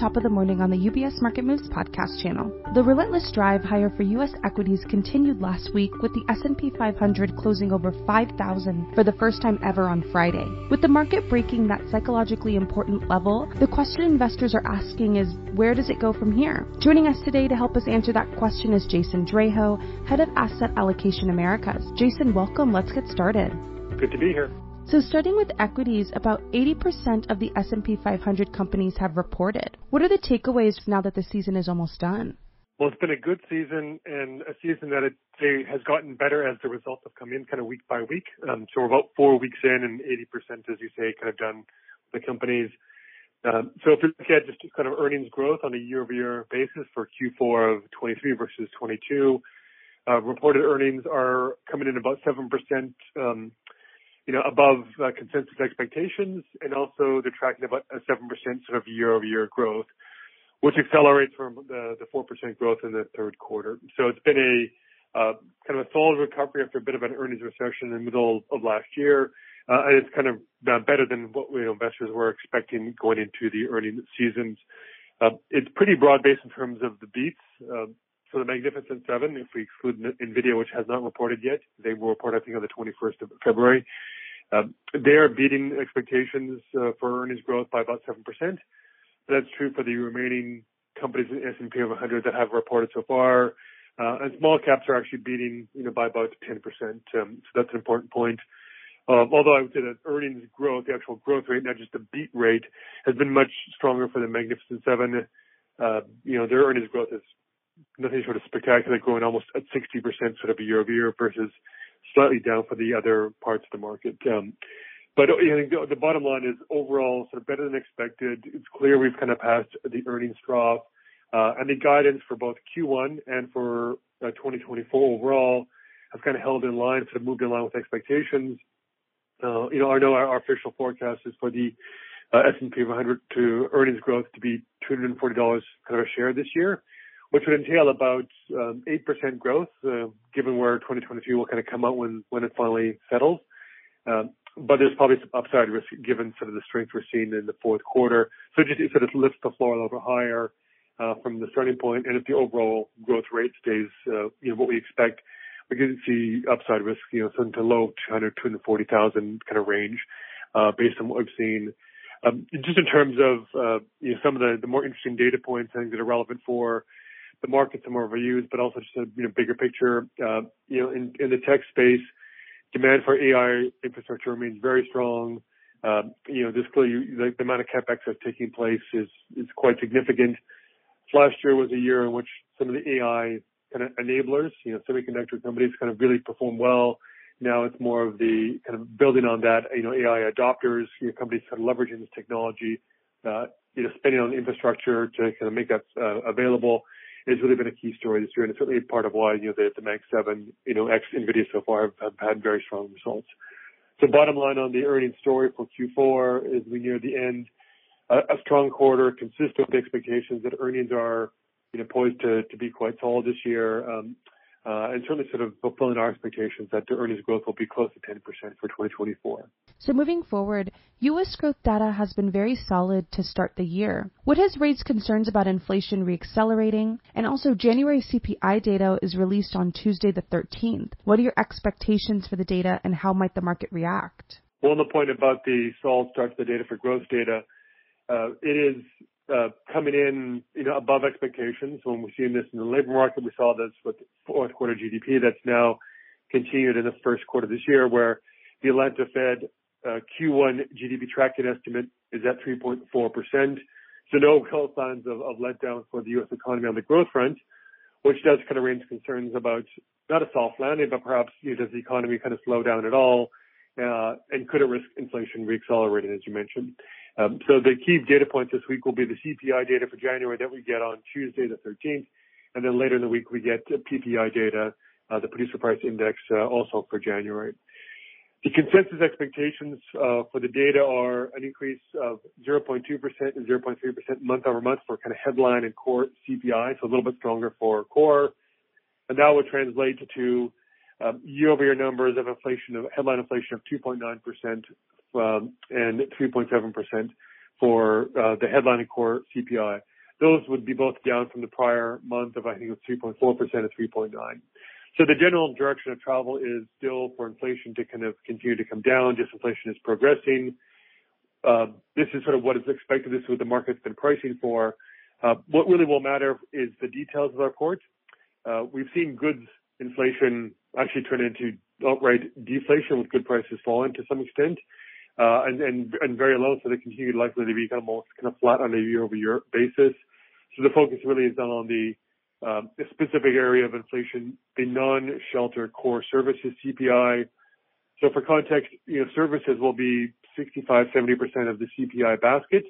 top of the morning on the UBS Market Moves podcast channel. The relentless drive higher for U.S. equities continued last week with the S&P 500 closing over 5,000 for the first time ever on Friday. With the market breaking that psychologically important level, the question investors are asking is where does it go from here? Joining us today to help us answer that question is Jason Draho, head of Asset Allocation Americas. Jason, welcome. Let's get started. Good to be here. So starting with equities, about 80% of the S&P 500 companies have reported. What are the takeaways now that the season is almost done? Well, it's been a good season and a season that it has gotten better as the results have come in kind of week by week. Um, so we're about four weeks in and 80%, as you say, kind of done the companies. Um, so if you look at just kind of earnings growth on a year-over-year basis for Q4 of 23 versus 22, uh, reported earnings are coming in about 7% um, you know, above uh, consensus expectations, and also they're tracking about a 7% sort of year-over-year growth, which accelerates from the 4% growth in the third quarter. So It's been a uh, kind of a solid recovery after a bit of an earnings recession in the middle of last year. Uh, and It's kind of better than what, you know, investors were expecting going into the earnings seasons. It's pretty broad-based in terms of the beats. So The Magnificent Seven, if we exclude NVIDIA, which has not reported yet, they will report, I think, on the 21st of February. Um, they are beating expectations uh, for earnings growth by about 7%. That's true for the remaining companies in S&P 100 that have reported so far. Uh, and small caps are actually beating, you know, by about 10%. Um, so that's an important point. Um, although I would say that earnings growth, the actual growth rate, not just the beat rate, has been much stronger for the Magnificent Seven. Uh, you know, their earnings growth is nothing short of spectacular, growing almost at 60% sort of year over year versus slightly down for the other parts of the market. Um, but the, bottom line is overall sort of better than expected. It's clear we've kind of passed the earnings trough, uh, and the guidance for both Q1 and for uh, 2024 overall have kind of held in line, sort of moved in line with expectations. Uh, you know, I know our, official forecast is for the S&P 500 to earnings growth to be $240 kind of a share this year which would entail about 8% um, growth, uh, given where 2023 will kind of come out when it finally settles. Um, but There's probably some upside risk given sort of the strength we're seeing in the fourth quarter. So Just sort of lifts the floor a little higher uh, from the starting point. And If the overall growth rate stays, uh, you know, what we expect, we could see upside risk, you know, something to low 200, 240,000 kind of range, uh based on what we've seen. Um, just in terms of, uh you know, some of the more interesting data points, I think that are relevant for the markets and more reviews, but also just a you know bigger picture. Uh, you know, in, in the tech space, demand for AI infrastructure remains very strong. Um, you know, this clearly the, the amount of capex that's taking place is is quite significant. Last year was a year in which some of the AI kind of enablers, you know, semiconductor companies kind of really performed well. Now it's more of the kind of building on that, you know, AI adopters, you know, companies kind of leveraging this technology, uh, you know, spending on infrastructure to kind of make that uh, available has really been a key story this year, and it's certainly part of why, you know, the, the Mag 7, you know, ex NVIDIA so far have, have had very strong results. So bottom line on the earnings story for Q4 is we near the end, a, a strong quarter, consistent with expectations that earnings are, you know, poised to, to be quite solid this year. Um, and certainly sort of fulfilling our expectations that the earnings growth will be close to 10% for 2024. So moving forward, U.S. growth data has been very solid to start the year. What has raised concerns about inflation reaccelerating? And also, January CPI data is released on Tuesday the 13th. What are your expectations for the data, and how might the market react? Well, on the point about the solid start to the data for growth data, uh, it is uh, coming in, you know, above expectations. When we're seeing this in the labor market, we saw this with fourth quarter GDP that's now continued in the first quarter this year, where the Atlanta Fed uh, Q1 GDP tracking estimate is at 3.4%. So no real signs of, of letdown for the U.S. economy on the growth front, which does kind of raise concerns about not a soft landing, but perhaps you know, does the economy kind of slow down at all, uh, and could it risk inflation reaccelerating, as you mentioned. Um, so the key data points this week will be the CPI data for January that we get on Tuesday the 13th, and then later in the week we get PPI data, uh, the producer price index, uh, also for January. The consensus expectations uh, for the data are an increase of 0.2% and 0.3% month over month for kind of headline and core CPI, so a little bit stronger for core. And that would translate to um, year-over-year numbers of inflation, of headline inflation of 2.9% um, and 3.7% for uh, the headline and core CPI. those would be both down from the prior month of, I think it was 3.4% to 3.9. So the general direction of travel is still for inflation to kind of continue to come down. Disinflation is progressing. Uh, this is sort of what is expected. This is what the market's been pricing for. Uh, what really will matter is the details of the report. We've seen goods inflation actually turn into outright deflation with good prices falling to some extent, uh, and, and, and very low, so they continue likely to be kind of almost kind of flat on a year-over-year basis. So the focus really is done on the, um, the specific area of inflation, the non-shelter core services CPI. So for context, you know, services will be 65, 70% of the CPI basket.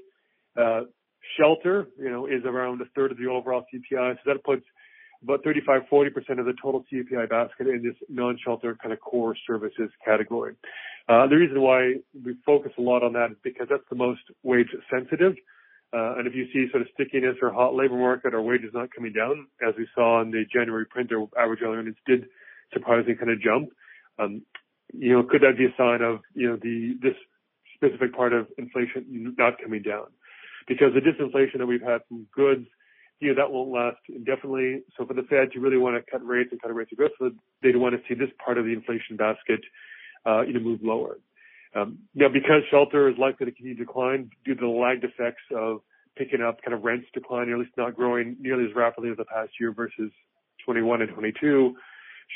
Uh, shelter, you know, is around a third of the overall CPI. So that puts about 35, 40% of the total CPI basket in this non-shelter kind of core services category. Uh, the reason why we focus a lot on that is because that's the most wage sensitive. Uh, and if you see sort of stickiness or hot labor market or wages not coming down, as we saw in the January printer, average earnings did surprisingly kind of jump. Um, you know, could that be a sign of, you know, the, this specific part of inflation not coming down? Because the disinflation that we've had from goods you know, that won't last indefinitely. So for the Fed to really want to cut rates and cut rates aggressively, they want to see this part of the inflation basket, uh, you know, move lower. Um, now, because shelter is likely to continue to decline due to the lagged effects of picking up kind of rents declining, or at least not growing nearly as rapidly as the past year versus 21 and 22,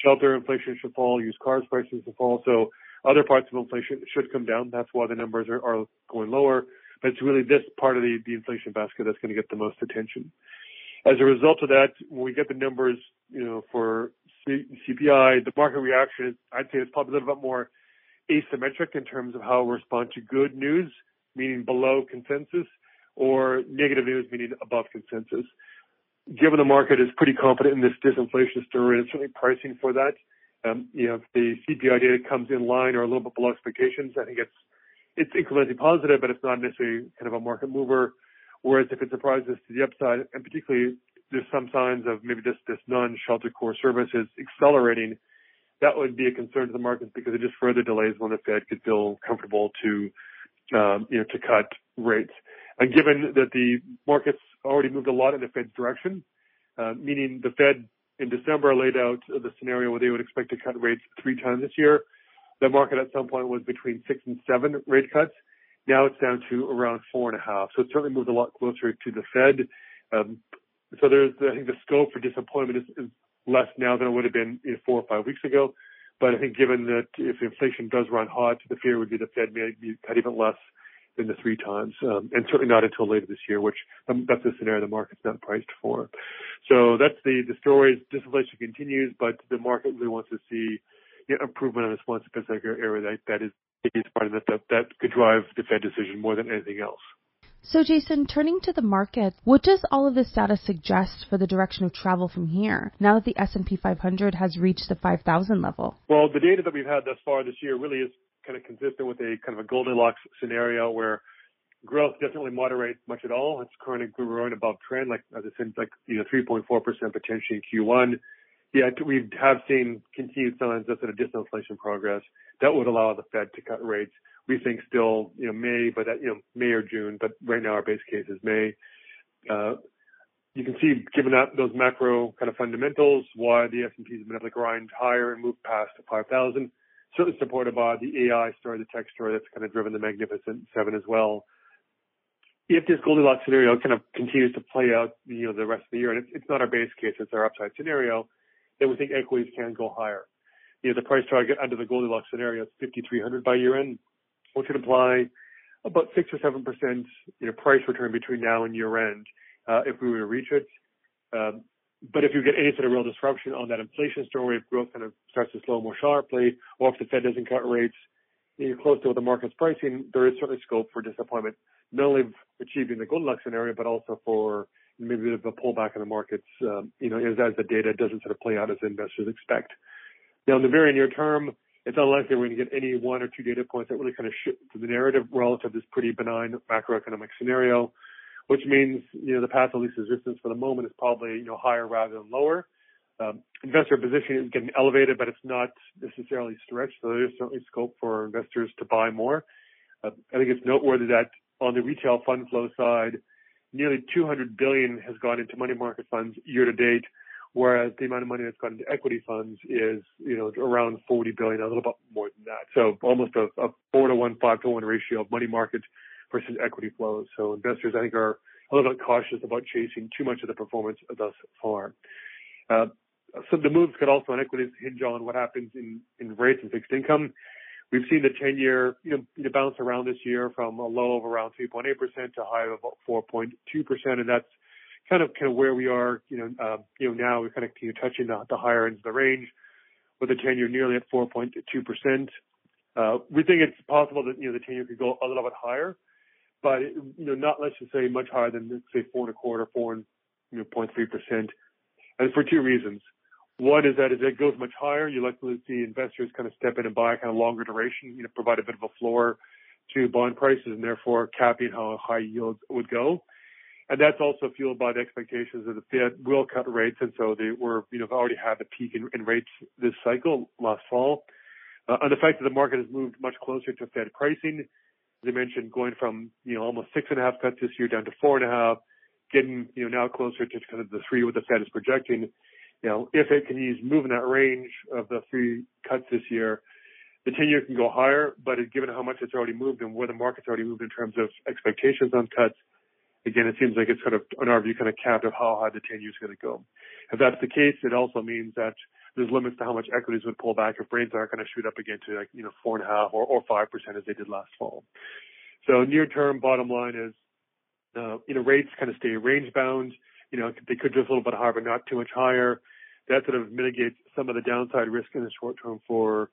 shelter inflation should fall, used cars prices should fall. So other parts of inflation should come down. That's why the numbers are, are going lower. But it's really this part of the, the inflation basket that's going to get the most attention. As a result of that, when we get the numbers, you know, for C- CPI, the market reaction is, I'd say it's probably a little bit more asymmetric in terms of how we respond to good news, meaning below consensus, or negative news, meaning above consensus. Given the market is pretty confident in this disinflation story and certainly pricing for that, um, you know, if the CPI data comes in line or a little bit below expectations, I think it's it's incrementally positive, but it's not necessarily kind of a market mover. Whereas if it surprises to the upside, and particularly there's some signs of maybe this, this non-shelter core service is accelerating, that would be a concern to the markets because it just further delays when the Fed could feel comfortable to, um, you know, to cut rates. And given that the markets already moved a lot in the Fed's direction, uh, meaning the Fed in December laid out the scenario where they would expect to cut rates three times this year. The market at some point was between six and seven rate cuts. Now it's down to around four and a half. So it's certainly moved a lot closer to the Fed. Um, so there's, I think the scope for disappointment is, is less now than it would have been you know, four or five weeks ago. But I think given that if inflation does run hot, the fear would be the Fed may cut even less than the three times, um, and certainly not until later this year, which um, that's the scenario the market's not priced for. So that's the the story. Disinflation continues, but the market really wants to see you know, improvement on this one specific area that that is is part of that, that that could drive the Fed decision more than anything else. So, Jason, turning to the market, what does all of this data suggest for the direction of travel from here? Now that the S&P 500 has reached the 5,000 level. Well, the data that we've had thus far this year really is kind of consistent with a kind of a Goldilocks scenario where growth definitely moderates much at all. It's currently growing above trend, like as I said, like you know 3.4% potentially in Q1. Yeah, we have seen continued signs of sort of disinflation progress that would allow the Fed to cut rates. We think still, you know, May, but that, you know, May or June, but right now our base case is May. Uh, you can see, given that those macro kind of fundamentals, why the S&P has been able to grind higher and move past 5,000. Certainly supported by the AI story, the tech story that's kind of driven the Magnificent Seven as well. If this Goldilocks scenario kind of continues to play out, you know, the rest of the year, and it's, it's not our base case, it's our upside scenario, then we think equities can go higher. You know, the price target under the Goldilocks scenario is 5,300 by year end, which would imply about six or seven percent, you know, price return between now and year end, uh, if we were to reach it. Um, but if you get any sort of real disruption on that inflation story, if growth kind of starts to slow more sharply, or if the Fed doesn't cut rates, you know, close to what the market's pricing, there is certainly scope for disappointment, not only achieving the Goldilocks scenario, but also for maybe a bit of a pullback in the markets, um, you know, as, the data doesn't sort of play out as investors expect. Now, in the very near term, it's unlikely we're going to get any one or two data points that really kind of shift the narrative relative to this pretty benign macroeconomic scenario, which means, you know, the path of least resistance for the moment is probably, you know, higher rather than lower. Um, investor position is getting elevated, but it's not necessarily stretched, so there is certainly scope for investors to buy more. Uh, I think it's noteworthy that on the retail fund flow side, nearly 200 billion has gone into money market funds year to date, whereas the amount of money that's gone into equity funds is, you know, around 40 billion, a little bit more than that. So almost a, a four to one, five to one ratio of money market versus equity flows. So investors, I think, are a little bit cautious about chasing too much of the performance thus far. Uh, so the moves could also on equities hinge on what happens in, in rates and fixed income. We've seen the 10-year, you know, bounce around this year from a low of around 3.8% to a high of about 4.2%, and that's kind of where we are, you know, uh, you know, now we're kind of you know, touching the, higher ends of the range with the 10-year nearly at 4.2%. Uh, we think it's possible that, you know, the 10-year could go a little bit higher, but, you know, not, let's just say, much higher than, say, four and a quarter, four and, you know, 0.3%. And for two reasons. One is that as it goes much higher, you're likely to see investors kind of step in and buy kind of longer duration, you know, provide a bit of a floor to bond prices and therefore capping how high yields would go. And that's also fueled by the expectations that the Fed will cut rates. And so they were, you know, already had the peak in, in rates this cycle last fall. Uh, and the fact that the market has moved much closer to Fed pricing, as I mentioned, going from, you know, almost six and a half cuts this year down to four and a half, getting, you know, now closer to kind of the three what the Fed is projecting you know, if it can use move in that range of the three cuts this year, the 10 year can go higher, but given how much it's already moved and where the market's already moved in terms of expectations on cuts, again, it seems like it's kind of, in our view, kind of capped of how high the 10 year is going to go. If that's the case, it also means that there's limits to how much equities would pull back if rates aren't going to shoot up again to like, you know, four and a half or, or five percent as they did last fall. So near term bottom line is, uh, you know, rates kind of stay range bound. You know, they could drift a little bit higher, but not too much higher that sort of mitigates some of the downside risk in the short term for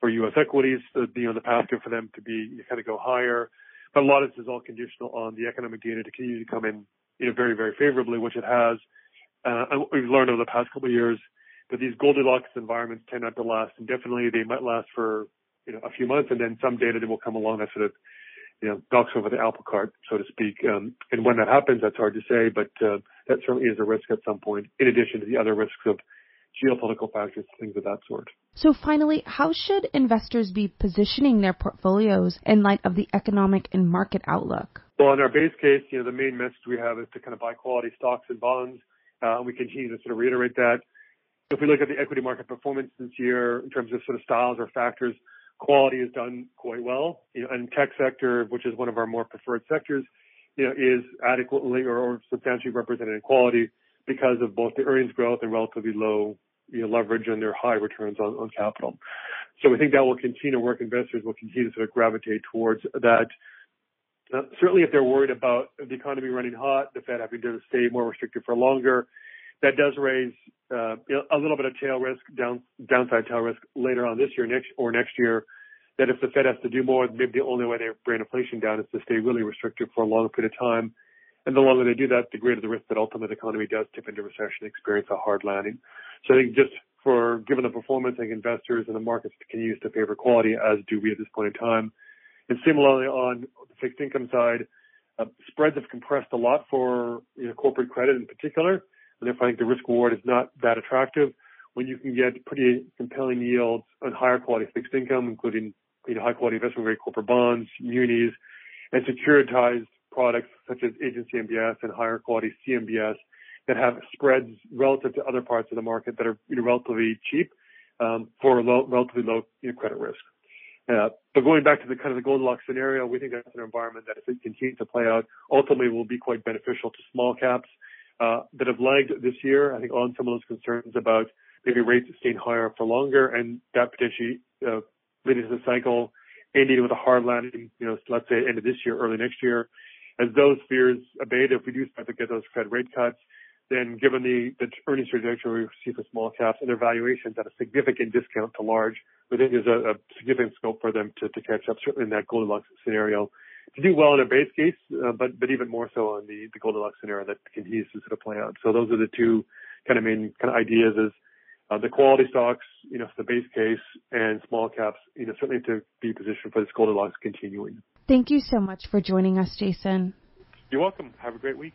for U.S. equities, you know, the path for them to be kind of go higher. But a lot of this is all conditional on the economic data to continue to come in, you know, very, very favorably, which it has. Uh, and we've learned over the past couple of years that these Goldilocks environments tend not to last indefinitely. They might last for, you know, a few months and then some data that will come along that sort of, you know, knocks over the apple cart, so to speak. Um, and when that happens, that's hard to say, but, uh, that certainly is a risk at some point, in addition to the other risks of geopolitical factors, things of that sort. So finally, how should investors be positioning their portfolios in light of the economic and market outlook? Well, in our base case, you know, the main message we have is to kind of buy quality stocks and bonds. Uh, and we continue to sort of reiterate that. If we look at the equity market performance this year in terms of sort of styles or factors, quality has done quite well. You know, and tech sector, which is one of our more preferred sectors, you know, is adequately or, substantially represented in quality because of both the earnings growth and relatively low you know, leverage and their high returns on, on capital. So we think that will continue to work. Investors will continue to sort of gravitate towards that. Certainly, if they're worried about the economy running hot, the Fed having to stay more restrictive for longer, that does raise uh, a little bit of tail risk, down, downside tail risk later on this year, next or next year. That if the Fed has to do more, maybe the only way they bring inflation down is to stay really restrictive for a long period of time and the longer they do that, the greater the risk that ultimately the economy does tip into recession, experience a hard landing. So I think just for given the performance, I think investors and the markets can use to favor quality, as do we at this point in time. And similarly on the fixed income side, uh, spreads have compressed a lot for you know, corporate credit in particular, and therefore I think the risk reward is not that attractive. When you can get pretty compelling yields on higher quality fixed income, including you know, high quality investment grade corporate bonds, munis, and securitized products such as agency MBS and higher quality CMBS that have spreads relative to other parts of the market that are you know, relatively cheap um, for low, relatively low you know, credit risk. Uh, but going back to the kind of the Goldilocks scenario, we think that's an environment that if it continues to play out, ultimately will be quite beneficial to small caps uh, that have lagged this year. I think on some of those concerns about maybe rates staying higher for longer and that potentially uh, leading to the cycle ending with a hard landing, you know, let's say end of this year, early next year, as those fears abate, if we do start to get those Fed rate cuts, then given the, the earnings trajectory we see for small caps and their valuations at a significant discount to large, we think there's a, a significant scope for them to, to catch up, certainly in that Goldilocks scenario, to do well in a base case, uh, but but even more so on the, the Goldilocks scenario that continues to sort of play out. So those are the two kind of main kind of ideas is uh, the quality stocks, you know, for the base case and small caps, you know, certainly to be positioned for this Goldilocks continuing. Thank you so much for joining us, Jason. You're welcome. Have a great week.